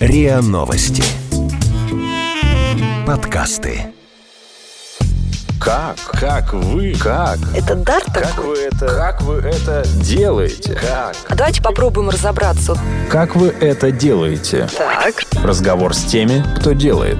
РИА Новости. Подкасты. Как? Как вы? Как? Это дар Как такой? вы это? Как вы это делаете? Как? А давайте попробуем разобраться. Как вы это делаете? Так. Разговор с теми, кто делает.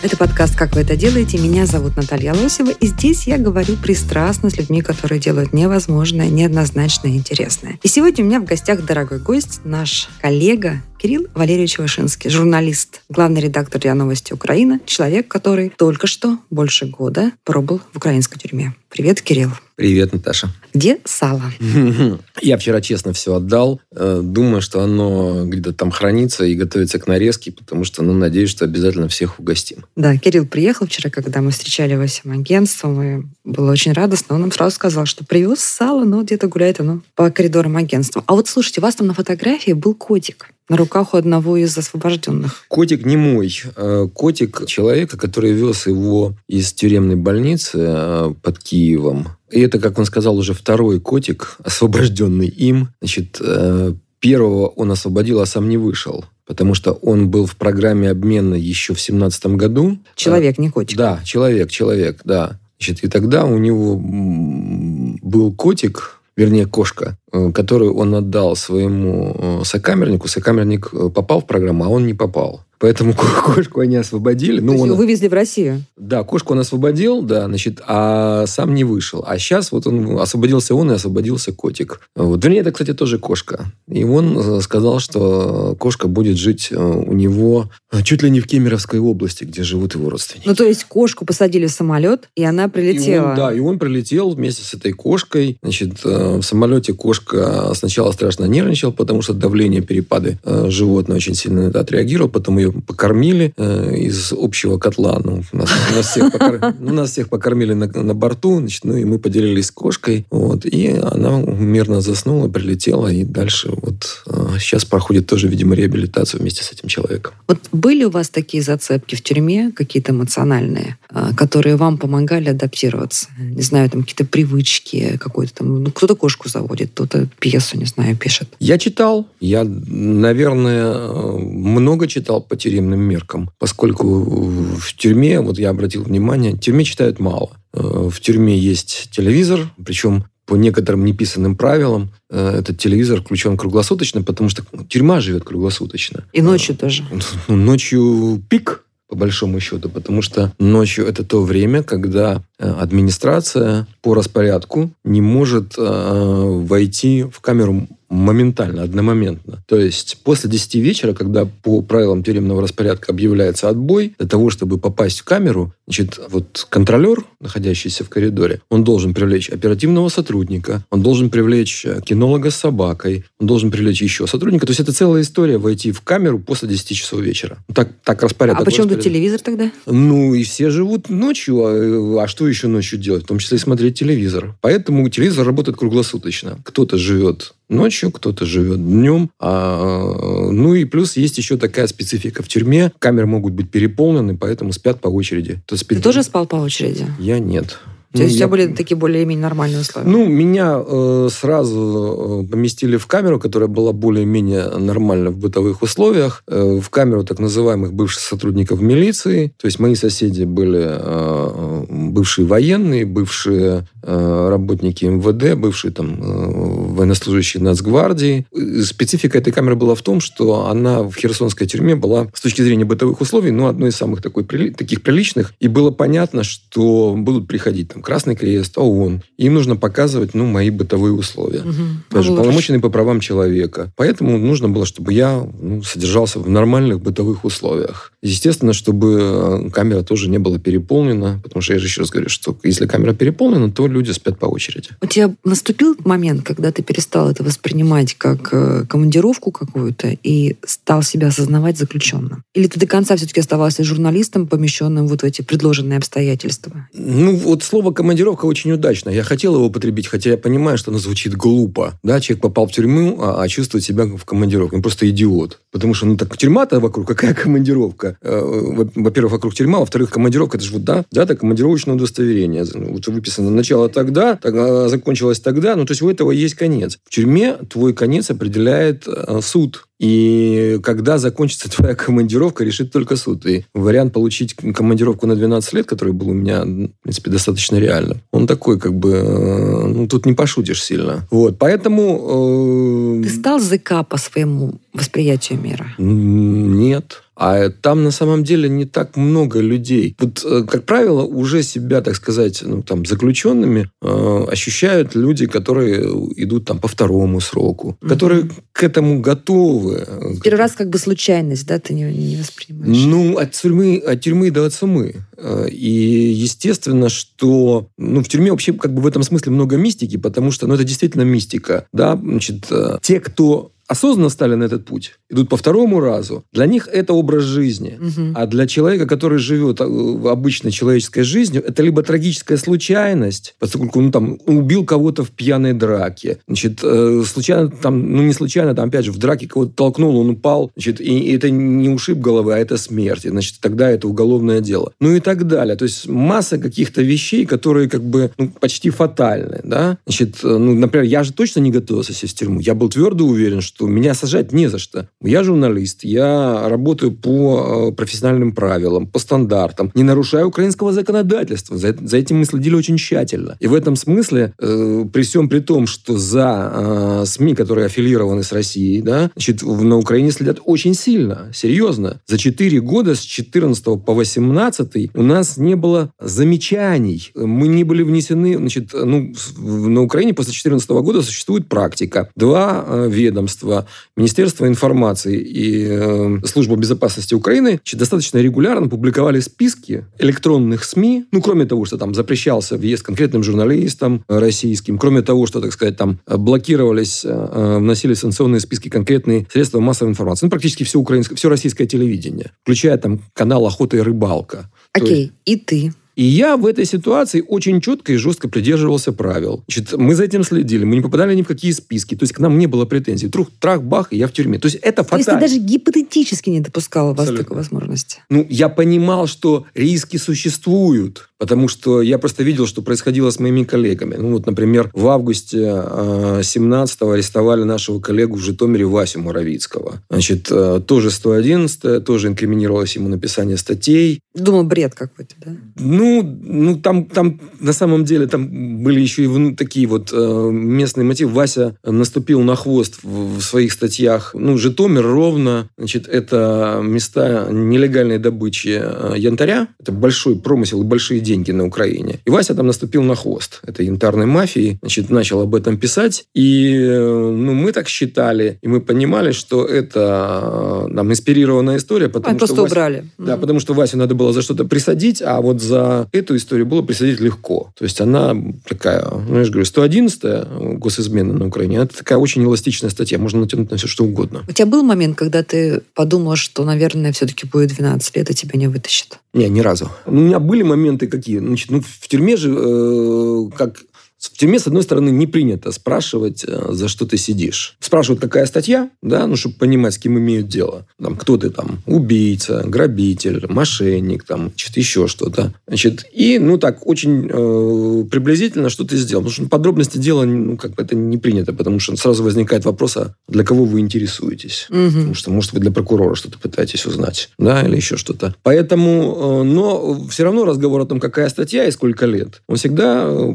Это подкаст «Как вы это делаете?». Меня зовут Наталья Лосева, и здесь я говорю пристрастно с людьми, которые делают невозможное, неоднозначное и интересное. И сегодня у меня в гостях дорогой гость, наш коллега Кирилл Валерьевич Вышинский, журналист, главный редактор РИА Новости Украина, человек, который только что больше года пробыл в украинской тюрьме. Привет, Кирилл. Привет, Наташа. Где сало? Я вчера честно все отдал. Э, Думаю, что оно где-то там хранится и готовится к нарезке, потому что, ну, надеюсь, что обязательно всех угостим. Да, Кирилл приехал вчера, когда мы встречали во всем агентством, и было очень радостно. Он нам сразу сказал, что привез сало, но где-то гуляет оно по коридорам агентства. А вот слушайте, у вас там на фотографии был котик на руках у одного из освобожденных. Котик не мой. Э, Котик человека, который вез его из тюремной больницы э, под Киевом. И это, как он сказал, уже второй котик, освобожденный им. Значит, э, первого он освободил, а сам не вышел. Потому что он был в программе обмена еще в семнадцатом году. Человек, не котик. Да, человек, человек, да. Значит, и тогда у него был котик, вернее, кошка, э, которую он отдал своему э, сокамернику. Сокамерник э, попал в программу, а он не попал. Поэтому ко- кошку они освободили. Ну, он, его вывезли в Россию. да, кошку он освободил, да, значит, а сам не вышел. А сейчас вот он освободился он и освободился котик. Вот. Вернее, это, кстати, тоже кошка. И он э, сказал, что кошка будет жить э, у него чуть ли не в Кемеровской области, где живут его родственники. Ну, то есть кошку посадили в самолет, и она И прилетела. он, да, и он прилетел вместе с этой кошкой. Значит, э, в самолете кошка сначала страшно нервничала, потому что давление, перепады животное очень сильно отреагировало. Потом ее покормили э, из общего котла. Ну, нас, нас всех, покор- ну, нас всех покормили на, на борту, значит, ну и мы поделились с кошкой. Вот, и она мирно заснула, прилетела, и дальше вот э, сейчас проходит тоже, видимо, реабилитацию вместе с этим человеком. Вот были у вас такие зацепки в тюрьме, какие-то эмоциональные, а, которые вам помогали адаптироваться? Не знаю, там какие-то привычки, какой-то там... Ну, кто-то кошку заводит, кто-то пьесу, не знаю, пишет. Я читал. Я, наверное, э, много читал по тюремным меркам, поскольку в тюрьме, вот я обратил внимание, в тюрьме читают мало. Э, В тюрьме есть телевизор, причем по некоторым неписанным правилам э, этот телевизор включен круглосуточно, потому что тюрьма живет круглосуточно. И ночью тоже. Ну, ночью пик, по большому счету, потому что ночью это то время, когда э, администрация по распорядку не может э, войти в камеру моментально, одномоментно. То есть после 10 вечера, когда по правилам тюремного распорядка объявляется отбой, для того, чтобы попасть в камеру, значит, вот контролер, находящийся в коридоре, он должен привлечь оперативного сотрудника, он должен привлечь э, кинолога с собакой, он должен привлечь еще сотрудника. То есть это целая история войти в камеру после 10 часов вечера. Так, так распорядок. А почему тут телевизор тогда? Ну, и все живут ночью. А, а что еще ночью делать? В том числе и смотреть телевизор. Поэтому телевизор работает круглосуточно. Кто-то живет ночью, кто-то живет днем. А, ну и плюс есть еще такая специфика. В тюрьме камеры могут быть переполнены, поэтому спят по очереди. То Ты тоже спал по очереди? Я нет. То есть Ну, у тебя я- были такие более-менее нормальные условия? ну, меня э, сразу э, поместили в камеру, которая была более-менее нормальна в бытовых условиях. Э, в камеру так называемых бывших сотрудников милиции. То есть мои соседи были э, бывшие военные, бывшие э, работники МВД, бывшие там э, военнослужащие Нацгвардии. И Специфика этой камеры была в том, что она в Херсонской тюрьме была с точки зрения бытовых условий, ну, одной из самых такой, таких приличных. И было понятно, что будут приходить там Красный Крест, ООН. Им нужно показывать, ну, мои бытовые условия. Мгм. Даже полномоченный по правам человека. Поэтому нужно было, чтобы я ну, содержался в нормальных бытовых условиях. Естественно, чтобы э, камера тоже не была переполнена, потому что я же еще раз говорю, что если камера переполнена, то люди спят по очереди. У тебя наступил момент, когда ты перестал это воспринимать как э, командировку какую-то и стал себя осознавать заключенным? Или ты до конца все-таки оставался журналистом, помещенным вот в эти предложенные обстоятельства? Ну, вот слово «командировка» очень удачно. Я хотел его употребить, хотя я понимаю, что оно звучит глупо. Да, человек попал в тюрьму, а, а чувствует себя в командировке. Он просто идиот. Потому что, ну, так тюрьма-то вокруг, какая командировка? Э, во- Во-первых, вокруг тюрьма, во-вторых, командировка, это же вот, да, дата командировочное удостоверение. Вот выписано начало тогда, так, а закончилось тогда. Ну, то есть у этого есть конец. Конец. В тюрьме твой конец определяет э, суд. И когда закончится твоя командировка, решит только суд. И вариант получить командировку на 12 лет, который был у меня, в принципе, достаточно реальным, он такой, как бы, э, ну, тут не пошутишь сильно. Вот, поэтому... Э, Ты стал ЗК по своему восприятию мира? Нет. А там на самом деле не так много людей. Вот, э, как правило, уже себя, так сказать, ну, там, заключенными э, ощущают люди, которые идут там по второму сроку, угу. которые к этому готовы. Первый раз как бы случайность, да, ты не, не воспринимаешь? Ну, от тюрьмы, от тюрьмы до отсумы. Э, и естественно, что ну, в тюрьме вообще как бы в этом смысле много мистики, потому что ну, это действительно мистика. Да? Значит, э, те, кто осознанно стали на этот путь, идут по второму разу, для них это образ жизни. Угу. А для человека, который живет э, обычной человеческой жизнью, это либо трагическая случайность, поскольку ну, там, убил кого-то в пьяной драке, значит, э, случайно, там, ну не случайно, там опять же в драке кого-то толкнул, он упал, значит, и, это не ушиб головы, а это смерть. Значит, тогда это уголовное дело. Ну и так далее. То есть масса каких-то вещей, которые как бы ну, почти фатальны. Да? Значит, э, ну, например, я же точно не готовился сесть в тюрьму. Я был твердо уверен, что что меня сажать не за что. Я журналист, я работаю по э, профессиональным правилам, по стандартам, не нарушаю украинского законодательства. За, за этим мы следили очень тщательно. И в этом смысле, э, при всем при том, что за э, СМИ, которые аффилированы с Россией, да, значит, на Украине следят очень сильно, серьезно. За 4 года с 14 по 18 у нас не было замечаний. Мы не были внесены, значит, ну, на Украине после 2014 года существует практика. Два э, ведомства ведомства, Министерство информации и э, Служба безопасности Украины достаточно регулярно публиковали списки электронных СМИ, ну, кроме того, что там запрещался въезд конкретным журналистам российским, кроме того, что, так сказать, там блокировались, э, вносили санкционные списки конкретные средства массовой информации. Ну, практически все украинское, все российское телевидение, включая там канал «Охота и рыбалка». Окей, okay. и ты? И я в этой ситуации очень четко и жестко придерживался правил. Значит, мы за этим следили, мы не попадали ни в какие списки. То есть к нам не было претензий. Трух, трах, бах, и я в тюрьме. То есть это фатально. То есть ты даже гипотетически не допускал вас такой возможности? Ну, я понимал, что риски существуют. Потому что я просто видел, что происходило с моими коллегами. Ну, вот, например, в августе 17-го арестовали нашего коллегу в Житомире Васю Муравицкого. Значит, э, тоже 111 тоже инкриминировалось ему написание статей. Думал, бред какой-то, да? Ну, ну там, там на самом деле там были еще и такие вот э, местные мотивы. Вася наступил на хвост в, в своих статьях. Ну, Житомир ровно, значит, это места нелегальной добычи э, янтаря. Это большой промысел и большие деньги на Украине. И Вася там наступил на хвост этой янтарной мафии, значит, начал об этом писать. И ну, мы так считали, и мы понимали, что это там, инспирированная история. Потому а, что просто Вася, убрали. Да, угу. потому что Васю надо было за что-то присадить, а вот за эту историю было присадить легко. То есть она такая, ну, я же говорю, 111 госизмена на Украине, это такая очень эластичная статья, можно натянуть на все что угодно. У тебя был момент, когда ты подумал, что, наверное, все-таки будет 12 лет, и тебя не вытащат? Не, ни разу. У меня были моменты какие. Значит, ну, в тюрьме же, э, как в тюрьме, с одной стороны, не принято спрашивать, э, за что ты сидишь. Спрашивают, какая статья, да, ну, чтобы понимать, с кем имеют дело. Там, кто ты там, убийца, грабитель, мошенник, там, что-то еще что-то. Значит, и, ну, так, очень э, приблизительно, что ты сделал. Потому что подробности дела, ну, как бы это не принято, потому что сразу возникает вопрос, а для кого вы интересуетесь? Угу. Потому что, может, вы для прокурора что-то пытаетесь узнать, да, или еще что-то. Поэтому, э, но все равно разговор о том, какая статья и сколько лет, он всегда э,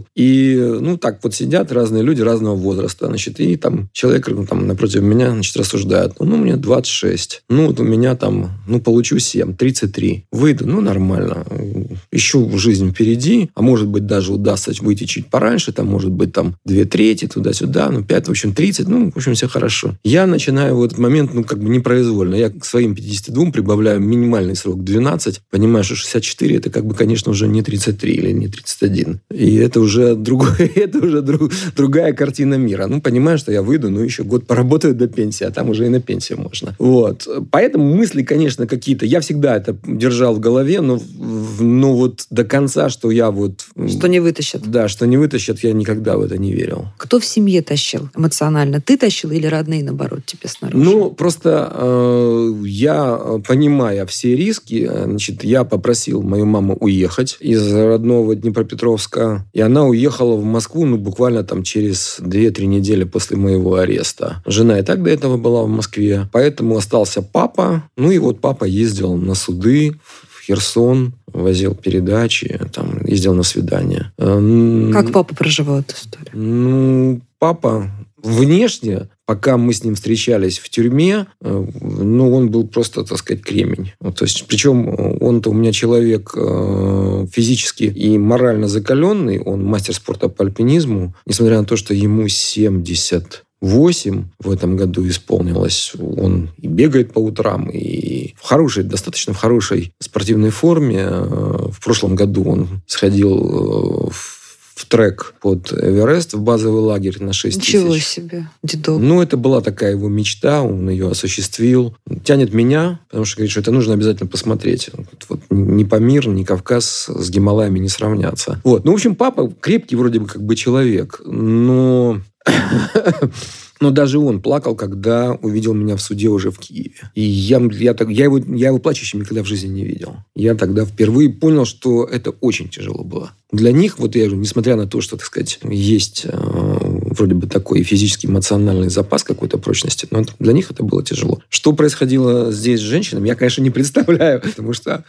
происходил. И, ну, так вот сидят разные люди разного возраста, значит, и там человек ну, там, напротив меня, значит, рассуждает, ну, мне 26, ну, вот у меня там, ну, получу 7, 33, выйду, ну, нормально, еще жизнь впереди, а может быть, даже удастся выйти чуть пораньше, там, может быть, там, 2 трети, туда-сюда, ну, 5, в общем, 30, ну, в общем, все хорошо. Я начинаю в этот момент, ну, как бы непроизвольно, я к своим 52 прибавляю минимальный срок 12, понимаю, что 64 это, как бы, конечно, уже не 33 или не 31. И это уже уже другой, это уже друг, другая картина мира. Ну, понимаю, что я выйду, ну, еще год поработаю до пенсии, а там уже и на пенсию можно. Вот. Поэтому мысли, конечно, какие-то... Я всегда это держал в голове, но, но вот до конца, что я вот... Что не вытащат. Да, что не вытащат, я никогда в это не верил. Кто в семье тащил эмоционально? Ты тащил или родные, наоборот, тебе снаружи? Ну, просто э, я, понимая все риски, значит, я попросил мою маму уехать из родного Днепропетровска, и она уехала в Москву, ну, буквально там через 2-3 недели после моего ареста. Жена и так до этого была в Москве, поэтому остался папа. Ну, и вот папа ездил на суды в Херсон, возил передачи, там, ездил на свидания. Эм, Как папа проживал эту историю? Ну, папа внешне, пока мы с ним встречались в тюрьме, э, ну, он был просто, так сказать, кремень. Вот, то есть, причем он-то у меня человек э, физически и морально закаленный, он мастер спорта по альпинизму, несмотря на то, что ему 70 8 в этом году исполнилось. Он и бегает по утрам, и в хорошей, достаточно в хорошей спортивной форме. Э, В прошлом году он сходил э, в в трек под Эверест, в базовый лагерь на 6 Ничего тысяч. себе, дедок. Ну, это была такая его мечта, он ее осуществил. Тянет меня, потому что говорит, что это нужно обязательно посмотреть. Вот, вот ни Памир, ни Кавказ с Гималаями не сравнятся. Вот. Ну, в общем, папа крепкий вроде бы как бы человек, но... Но даже он плакал, когда увидел меня в суде уже в Киеве. И я, я, так, я, его, я его плачущим никогда в жизни не видел. Я тогда впервые понял, что это очень тяжело было. Для них, вот я говорю, несмотря на то, что, так сказать, есть э, вроде бы такой физический, эмоциональный запас какой-то прочности, но это- для них это было тяжело. Что происходило здесь с женщинами, я, конечно, не представляю, потому что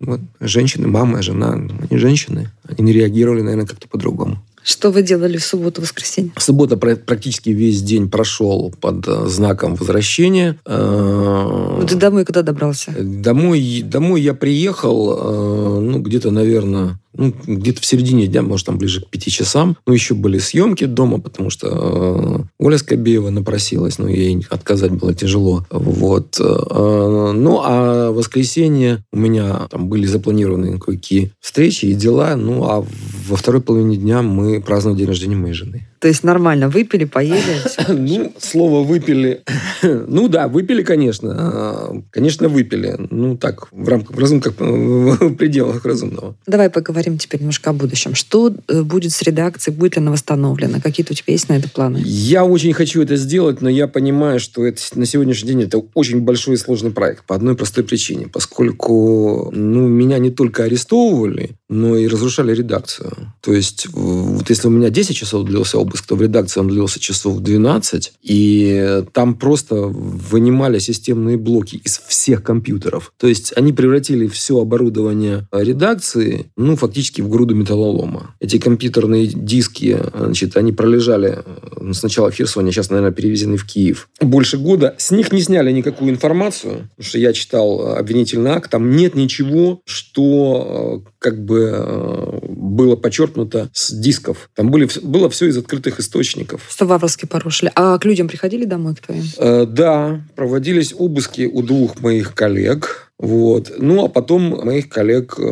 вот, женщины, мама, жена, они женщины, они реагировали, наверное, как-то по-другому. Что вы делали в субботу-воскресенье? Суббота пра- практически весь день прошел под э, знаком возвращения. Э, Ну, Ты домой когда добрался? Домой, домой я приехал, э, ну, где-то, наверное, ну, где-то в середине дня, может, там ближе к пяти часам. Ну, еще были съемки дома, потому что э, Оля Скобеева напросилась, но ей отказать было тяжело. Вот. Э, ну, а воскресенье у меня там были запланированы кое-какие встречи и дела. Ну, а во второй половине дня мы праздновали день рождения моей жены. То есть нормально, выпили, поели. Ну, слово выпили. Ну да, выпили, конечно. А, Конечно, выпили. Ну, так, в рамках, в разумках, в пределах разумного. Давай поговорим теперь немножко о будущем. Что э, будет с редакцией? Будет ли она восстановлена? Какие-то у тебя есть на это планы? Я очень хочу это сделать, но я понимаю, что это, на сегодняшний день это очень большой и сложный проект по одной простой причине. Поскольку ну, меня не только арестовывали, но и разрушали редакцию. То есть, вот если у меня 10 часов длился обыск, то в редакции он длился часов 12, и там просто вынимали системные блоки из всех компьютеров. То есть, они превратили все оборудование редакции, ну, фактически в груду металлолома. Эти компьютерные диски, значит, они пролежали э, сначала в Херсоне, сейчас, наверное, перевезены в Киев. Больше года. С них не сняли никакую информацию, потому что я читал э, обвинительный акт, там нет ничего, что э, как бы э, было подчеркнуто с дисков. Там были, было все из открытых источников. Что Вавровский порушили? А к людям приходили домой, к твоим? Э, Да, проводились обыски у двух моих коллег. Вот. Ну, а потом моих коллег э,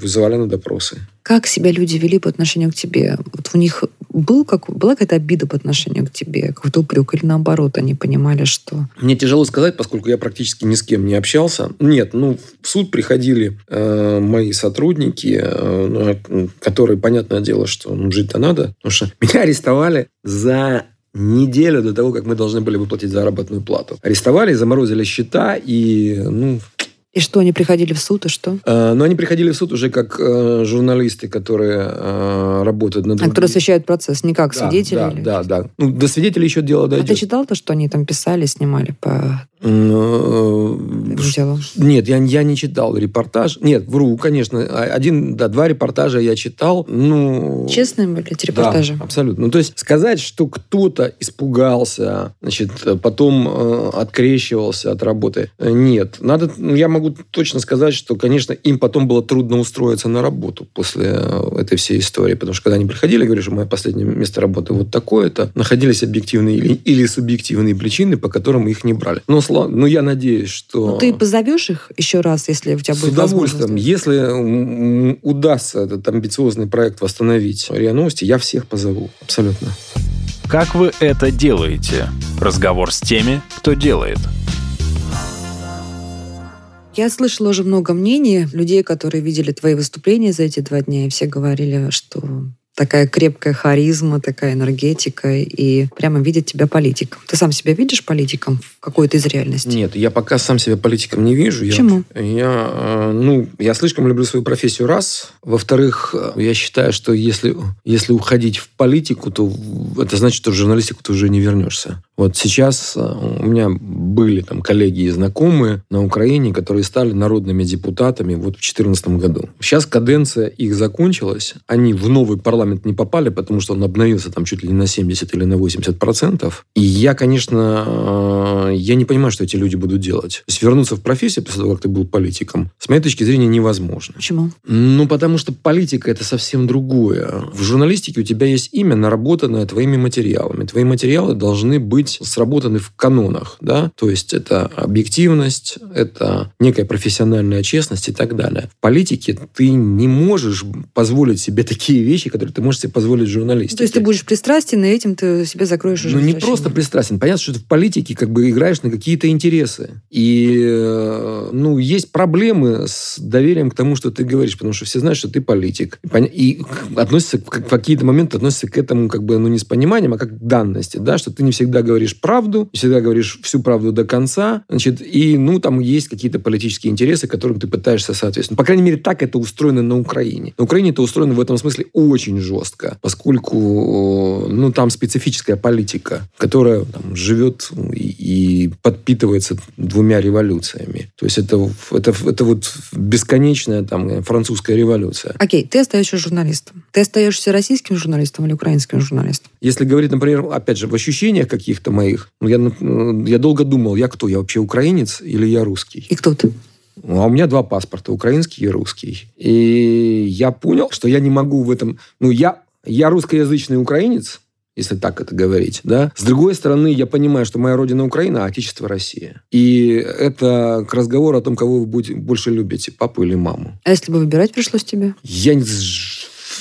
вызывали на допросы. Как себя люди вели по отношению к тебе? Вот у них был как, была какая-то обида по отношению к тебе? Какой-то упрек? Или наоборот, они понимали, что... Мне тяжело сказать, поскольку я практически ни с кем не общался. Нет, ну, в суд приходили э, мои сотрудники, э, ну, которые, понятное дело, что ну, жить-то надо. Потому что меня арестовали за неделю до того, как мы должны были выплатить заработную плату. Арестовали, заморозили счета и, ну, И что, они приходили в суд, и что? Э, Но они приходили в суд уже как э, журналисты, которые э, работают над... А кто освещает процесс, не как Да, свидетели? Да, или- да, да. Ну, до свидетелей еще дело А ты дойдет. читал то, что они там писали, снимали по Э, делу? Нет, я, я не читал репортаж. Нет, вру, конечно. А- Один, да, два репортажа я читал. Ну, Честные были эти репортажи? Да, абсолютно. Ну, то есть сказать, что кто-то испугался, значит, потом э, открещивался от работы, э, нет. Надо, ну, я могу точно сказать, что, конечно, им потом было трудно устроиться на работу после э, этой всей истории, потому что когда они приходили, говорили, что мое последнее место работы вот такое-то, находились объективные или, или субъективные причины, по которым их не брали. Но, но я надеюсь, что... Ну, ты позовешь их еще раз, если у тебя С будет удовольствием. возможность? Если удастся этот амбициозный проект восстановить РИА Новости, я всех позову. Абсолютно. Как вы это делаете? Разговор с теми, кто делает. Я слышала уже много мнений людей, которые видели твои выступления за эти два дня, и все говорили, что такая крепкая харизма, такая энергетика, и прямо видят тебя политиком. Ты сам себя видишь политиком какой-то из реальности? Нет, я пока сам себя политиком не вижу. Почему? Я, я, э, ну, я слишком люблю свою профессию, раз. Во-вторых, э, я считаю, что если, если уходить в политику, то это значит, что в журналистику ты уже не вернешься. Вот сейчас э, у меня были там коллеги и знакомые на Украине, которые стали народными депутатами вот в 2014 году. Сейчас каденция их закончилась. Они в новый парламент не попали, потому что он обновился там чуть ли не на 70 или на 80 процентов. И я, конечно, я не понимаю, что эти люди будут делать. То есть вернуться в профессию после того, как ты был политиком, с моей точки зрения, невозможно. Почему? Ну, потому что политика – это совсем другое. В журналистике у тебя есть имя, наработанное твоими материалами. Твои материалы должны быть сработаны в канонах, да, то есть это объективность, это некая профессиональная честность и так далее. В политике ты не можешь позволить себе такие вещи, которые ты можешь себе позволить в журналистике. То есть ты будешь пристрастен, и этим ты себе закроешь уже Ну, не просто пристрастен. Понятно, что в политике как бы играешь на какие-то интересы. И, э, ну, есть проблемы с доверием к тому, что ты говоришь, потому что все знают, что ты политик. И относятся, в какие-то моменты относятся к этому как бы, ну, не с пониманием, а как к данности, да, что ты не всегда говоришь правду, всегда говоришь всю правду до конца, значит, и, ну, там есть какие-то политические интересы, которым ты пытаешься соответствовать. По крайней мере, так это устроено на Украине. На Украине это устроено в этом смысле очень жестко, поскольку, ну, там специфическая политика, которая там, живет и, и подпитывается двумя революциями. То есть это, это, это вот бесконечная там французская революция. Окей, ты остаешься журналистом. Ты остаешься российским журналистом или украинским журналистом? Если говорить, например, опять же, в ощущениях каких-то моих. Ну, я, я долго думал, я кто? Я вообще украинец или я русский? И кто ты? А у меня два паспорта, украинский и русский. И я понял, что я не могу в этом... Ну, я, я русскоязычный украинец, если так это говорить, да. С другой стороны, я понимаю, что моя родина Украина, а отечество Россия. И это к разговору о том, кого вы будете, больше любите, папу или маму. А если бы выбирать пришлось тебе? Я не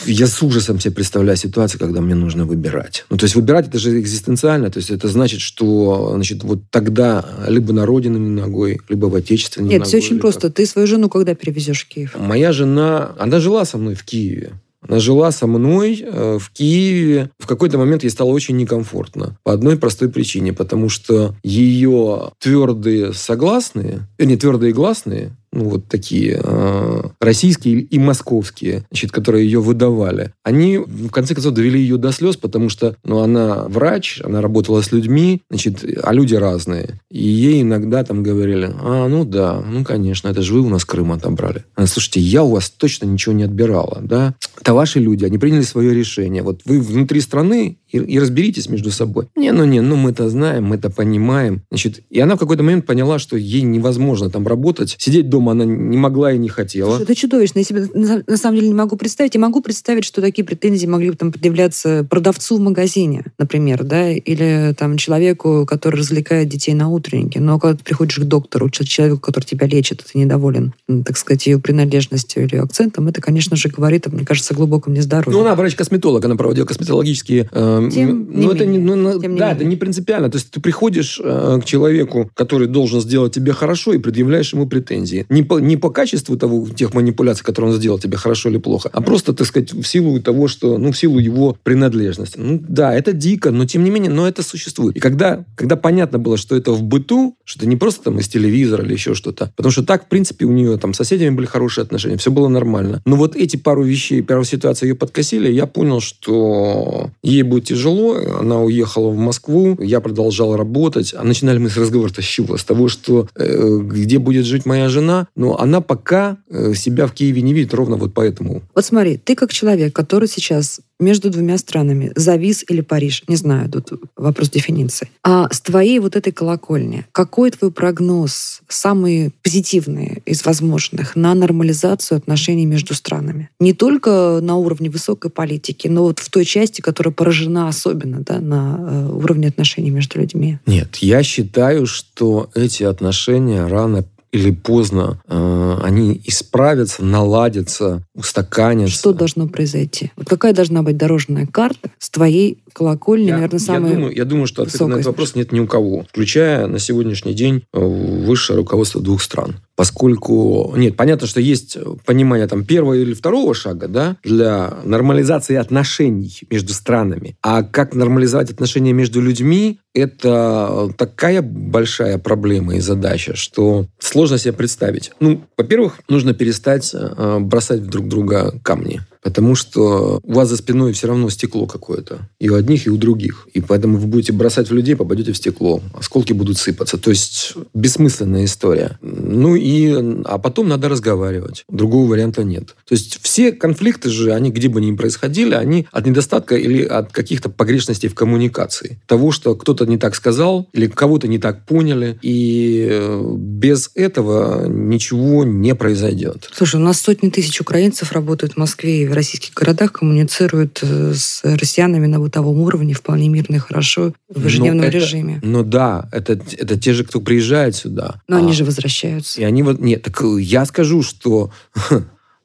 я с ужасом себе представляю ситуацию, когда мне нужно выбирать. Ну, то есть выбирать это же экзистенциально. То есть это значит, что значит, вот тогда либо на родине ногой, либо в отечественной Нет, ногой. все очень просто. Как. Ты свою жену когда перевезешь в Киев? Моя жена, она жила со мной в Киеве. Она жила со мной э, в Киеве. В какой-то момент ей стало очень некомфортно. По одной простой причине. Потому что ее твердые согласные, вернее, твердые гласные, ну, вот такие э, российские и московские, значит, которые ее выдавали, они, в конце концов, довели ее до слез, потому что ну, она врач, она работала с людьми, значит, а люди разные. И ей иногда там говорили, а, ну да, ну, конечно, это же вы у нас Крым отобрали. Она, слушайте, я у вас точно ничего не отбирала, да? Это ваши люди, они приняли свое решение. Вот вы внутри страны и, и разберитесь между собой. Не, ну не, ну мы это знаем, мы это понимаем. Значит, и она в какой-то момент поняла, что ей невозможно там работать, сидеть дома она не могла и не хотела. Слушай, это чудовищно. Я себе на самом деле не могу представить. Я могу представить, что такие претензии могли бы там предъявляться продавцу в магазине, например, да, или там человеку, который развлекает детей на утреннике. Но когда ты приходишь к доктору, человеку, который тебя лечит, ты недоволен, так сказать, ее принадлежностью или акцентом, это, конечно же, говорит, мне кажется, о глубоком нездоровье. Ну, она врач-косметолог, она проводила косметологические... Э, Тем ну, не это менее. не, ну, Тем да, не это не принципиально. То есть ты приходишь э, к человеку, который должен сделать тебе хорошо, и предъявляешь ему претензии не по, не по качеству того, тех манипуляций, которые он сделал тебе, хорошо или плохо, а просто, так сказать, в силу того, что, ну, в силу его принадлежности. Ну, да, это дико, но тем не менее, но это существует. И когда, когда понятно было, что это в быту, что это не просто там из телевизора или еще что-то, потому что так, в принципе, у нее там с соседями были хорошие отношения, все было нормально. Но вот эти пару вещей, пару ситуаций ее подкосили, я понял, что ей будет тяжело, она уехала в Москву, я продолжал работать, а начинали мы с разговора-то с чего? С того, что э, где будет жить моя жена, но она пока э, себя в Киеве не видит ровно вот поэтому. Вот смотри, ты как человек, который сейчас между двумя странами, завис или Париж, не знаю, тут вопрос дефиниции. А с твоей вот этой колокольни, какой твой прогноз, самый позитивный из возможных, на нормализацию отношений между странами? Не только на уровне высокой политики, но вот в той части, которая поражена особенно да, на э, уровне отношений между людьми. Нет, я считаю, что эти отношения рано или поздно э, они исправятся, наладятся, устаканятся. Что должно произойти? Вот какая должна быть дорожная карта с твоей колокольни, я, наверное, самая я думаю, я думаю, что ответа на этот вопрос нет ни у кого, включая на сегодняшний день э, высшее руководство двух стран. Поскольку... Нет, понятно, что есть понимание там первого или второго шага, да, для нормализации отношений между странами. А как нормализовать отношения между людьми, это такая большая проблема и задача, что сложно себе представить. Ну, во-первых, нужно перестать э, бросать друг друга камни. Потому что у вас за спиной все равно стекло какое-то. И у одних, и у других. И поэтому вы будете бросать в людей, попадете в стекло. Осколки будут сыпаться. То есть бессмысленная история. Ну и... А потом надо разговаривать. Другого варианта нет. То есть все конфликты же, они где бы ни происходили, они от недостатка или от каких-то погрешностей в коммуникации. Того, что кто-то не так сказал, или кого-то не так поняли. И э, без этого ничего не произойдет. Слушай, у нас сотни тысяч украинцев работают в Москве и в российских городах коммуницируют э, с россиянами на бытовом уровне вполне мирно и хорошо в ежедневном это, режиме. Ну да, это, это те же, кто приезжает сюда. Но а, они же возвращаются. И они вот... Нет, так я скажу, что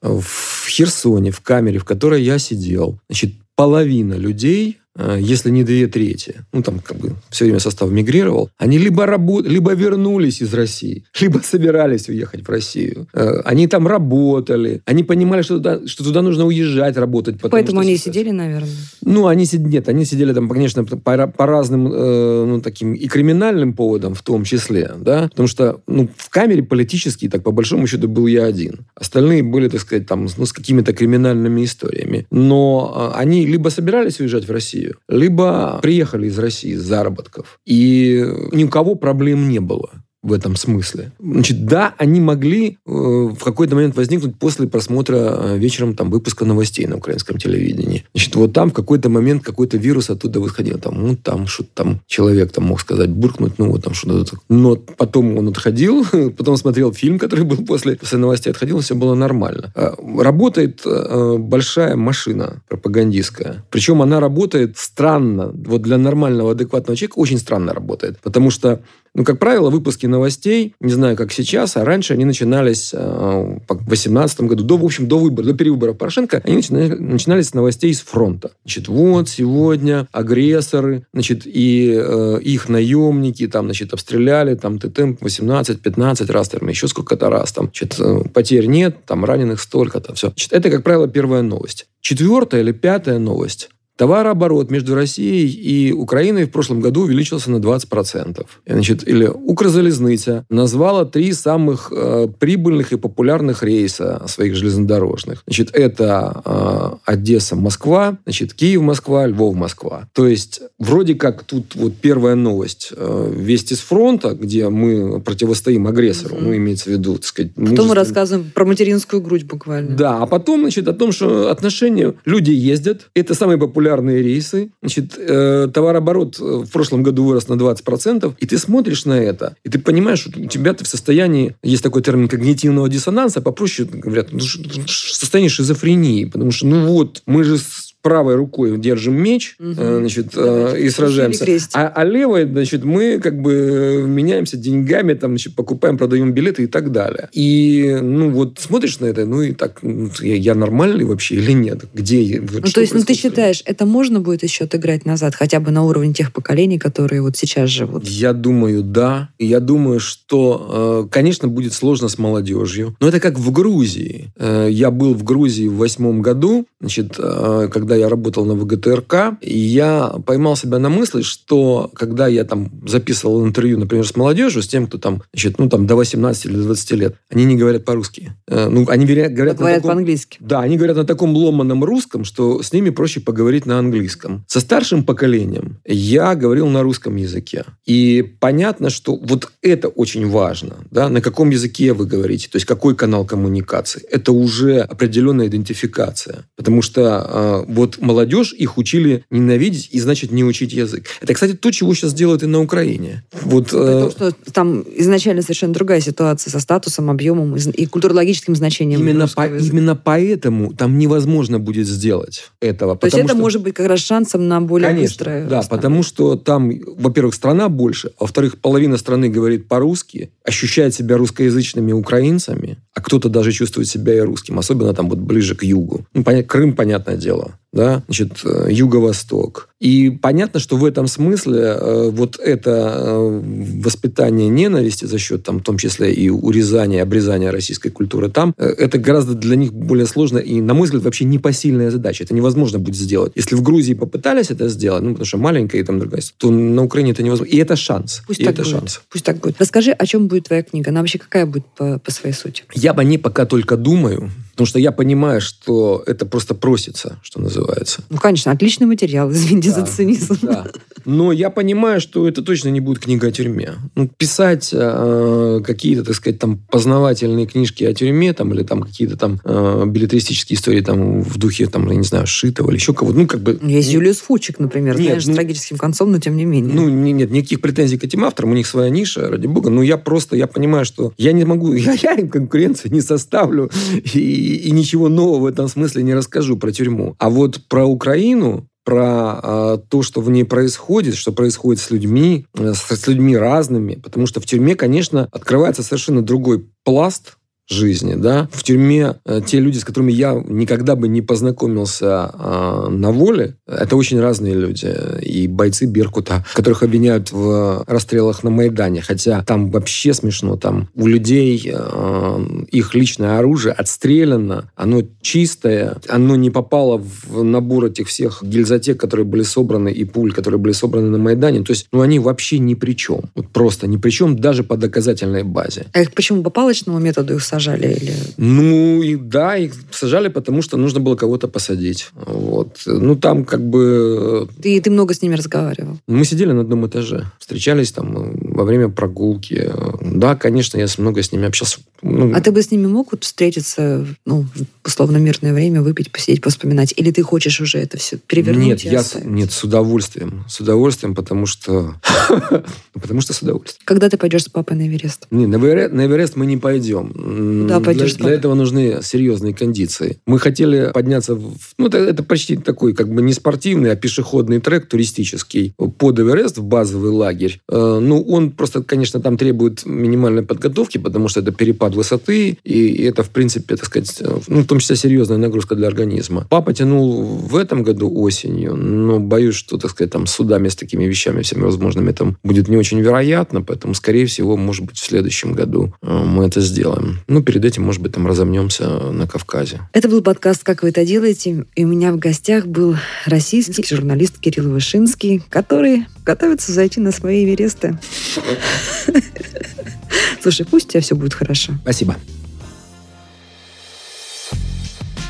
в Херсоне, в камере, в которой я сидел, значит, половина людей Э, если не две трети, ну, там как бы все время состав мигрировал, они либо, работ... либо вернулись из России, либо собирались уехать в Россию. Э, они там работали, они понимали, что туда, что туда нужно уезжать работать. Поэтому они сейчас... сидели, наверное? Ну, они сидели, нет, они сидели там, конечно, по, по разным, э, ну, таким и криминальным поводам в том числе, да, потому что, ну, в камере политически, так по большому счету, был я один. Остальные были, так сказать, там, ну, с какими-то криминальными историями. Но э, они либо собирались уезжать в Россию, Россию, либо приехали из России из заработков. И ни у кого проблем не было в этом смысле. Значит, да, они могли э, в какой-то момент возникнуть после просмотра э, вечером там выпуска новостей на украинском телевидении. Значит, вот там в какой-то момент какой-то вирус оттуда выходил. Там, ну, там что-то там человек там мог сказать, буркнуть, ну, вот там что-то. Но потом он отходил, потом смотрел фильм, который был после, после новостей, отходил, все было нормально. А, работает э, большая машина пропагандистская. Причем она работает странно. Вот для нормального, адекватного человека очень странно работает. Потому что ну, как правило, выпуски новостей, не знаю, как сейчас, а раньше они начинались э, в 2018 году, до, в общем, до выбора, до перевыбора Порошенко, они начинали, начинались с новостей с фронта. Значит, вот сегодня агрессоры, значит, и э, их наемники там, значит, обстреляли, там, ТТМ 18-15 раз, там, еще сколько-то раз, там, значит, э, потерь нет, там, раненых столько-то, все. Значит, это, как правило, первая новость. Четвертая или пятая новость Товарооборот между Россией и Украиной в прошлом году увеличился на 20%. Значит, или Укрзалезница назвала три самых э, прибыльных и популярных рейса своих железнодорожных. Значит, это э, Одесса-Москва, значит, Киев-Москва, Львов-Москва. То есть, вроде как тут вот первая новость. Э, вести с фронта, где мы противостоим агрессору, mm-hmm. ну, имеется в виду, так сказать... Потом мужественно... мы рассказываем про материнскую грудь буквально. Да, а потом, значит, о том, что отношения... Люди ездят. Это самый популярный популярные рейсы. Значит, э, товарооборот э, в прошлом году вырос на 20%, и ты смотришь на это, и ты понимаешь, что у тебя ты в состоянии, есть такой термин когнитивного диссонанса, попроще говорят, ну, состояние шизофрении, потому что, ну вот, мы же правой рукой держим меч, угу. значит, Давайте, и сражаемся. А, а левой, значит, мы как бы меняемся деньгами, там, значит, покупаем, продаем билеты и так далее. И, ну, вот смотришь на это, ну, и так, ну, я, я нормальный вообще или нет? Где я? Вот, ну, то есть, ну, ты считаешь, это можно будет еще отыграть назад, хотя бы на уровне тех поколений, которые вот сейчас живут? Я думаю, да. Я думаю, что, конечно, будет сложно с молодежью. Но это как в Грузии. Я был в Грузии в восьмом году, значит, когда когда я работал на ВГТРК, я поймал себя на мысли, что когда я там записывал интервью, например, с молодежью, с тем, кто там, значит, ну, там до 18 или 20 лет, они не говорят по-русски. Э, ну, они говорят, говорят, говорят таком, по-английски. Да, они говорят на таком ломаном русском, что с ними проще поговорить на английском. Со старшим поколением я говорил на русском языке. И понятно, что вот это очень важно, да, на каком языке вы говорите, то есть какой канал коммуникации. Это уже определенная идентификация. Потому что э, вот молодежь их учили ненавидеть и, значит, не учить язык. Это, кстати, то, чего сейчас делают и на Украине. Вот, Потому э... что там изначально совершенно другая ситуация со статусом, объемом и культурологическим значением. Именно, по, именно поэтому там невозможно будет сделать этого. То есть это что... может быть как раз шансом на более Конечно, быстрое... Да, потому что там, во-первых, страна больше, а во-вторых, половина страны говорит по-русски, ощущает себя русскоязычными украинцами, а кто-то даже чувствует себя и русским, особенно там вот ближе к югу. Ну, понятно, Крым, понятное дело да, значит, э, юго-восток. И понятно, что в этом смысле э, вот это э, воспитание ненависти за счет, там, в том числе и урезания, обрезания российской культуры там, э, это гораздо для них более сложно и, на мой взгляд, вообще непосильная задача. Это невозможно будет сделать. Если в Грузии попытались это сделать, ну, потому что маленькая и там другая, то на Украине это невозможно. И это шанс. Пусть и так это будет. шанс. Пусть так будет. Расскажи, о чем будет твоя книга? Она вообще какая будет по, по своей сути? Я по ней пока только думаю, потому что я понимаю, что это просто просится, что называется. Ну, конечно, отличный материал, извините Да, за цинизм. да. Но я понимаю, что это точно не будет книга о тюрьме. Ну, писать э, какие-то, так сказать, там познавательные книжки о тюрьме, там, или там какие-то там э, билетристические истории там в духе, там, я не знаю, Шитова или еще кого-то. Ну, как бы... Есть не- Юлиус Фучик, например, Нет, знаешь, ну- с трагическим концом, но тем не менее. Ну, не- нет, никаких претензий к этим авторам, у них своя ниша, ради бога. Но я просто, я понимаю, что я не могу, я, я им конкуренции не составлю и, и ничего нового в этом смысле не расскажу про тюрьму. А вот про Украину, про а, то, что в ней происходит, что происходит с людьми, э, с, с людьми разными. Потому что в тюрьме, конечно, открывается совершенно другой пласт жизни, да. В тюрьме э, те люди, с которыми я никогда бы не познакомился э, на воле, это очень разные люди. И бойцы Беркута, которых обвиняют в расстрелах на Майдане. Хотя там вообще смешно. Там у людей э, их личное оружие отстреляно, оно чистое, оно не попало в набор этих всех гильзотек, которые были собраны, и пуль, которые были собраны на Майдане. То есть, ну, они вообще ни при чем. Вот просто ни при чем, даже по доказательной базе. А их почему по палочному методу их сажали? Или... Ну, и да, их сажали, потому что нужно было кого-то посадить. Вот. Ну, там как бы... Ты, ты много с ними разговаривал. Мы сидели на одном этаже, встречались там э, во время прогулки. Да, конечно, я много с ними общался. Ну, А ты бы с ними мог вот встретиться, ну, в условно мирное время, выпить, посидеть, поспоминать? Или ты хочешь уже это все перевернуть? Нет, я с, нет, с удовольствием. С удовольствием, потому что... Потому что с удовольствием. Когда ты пойдешь с папой на Эверест? Не, на Эверест, мы не пойдем. Куда пойдешь Для, этого нужны серьезные кондиции. Мы хотели подняться... Ну, это, это почти такой, как бы не спортивный, а пешеходный трек туристический под Эверест в базовый лагерь. Э, ну, он просто, конечно, там требует минимальной подготовки, потому что это перепад высоты, и, это, в принципе, так сказать, э, ну, в том числе серьезная нагрузка для организма. Папа тянул в этом году осенью, но боюсь, что, так сказать, там с судами, с такими вещами всеми возможными там будет не очень вероятно, поэтому, скорее всего, может быть, в следующем году э, мы это сделаем. Ну, перед этим, может быть, там разомнемся на Кавказе. Это был подкаст «Как вы это делаете?» И у меня в гостях был российский журналист Кирилл Вышинский, который готовится зайти на свои Эвересты. Слушай, пусть у тебя все будет хорошо. Спасибо.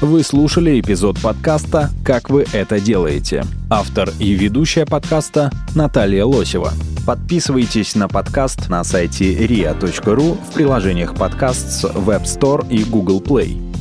Вы слушали эпизод подкаста «Как вы это делаете». Автор и ведущая подкаста Наталья Лосева. Подписывайтесь на подкаст на сайте ria.ru в приложениях подкаст с Web Store и Google Play.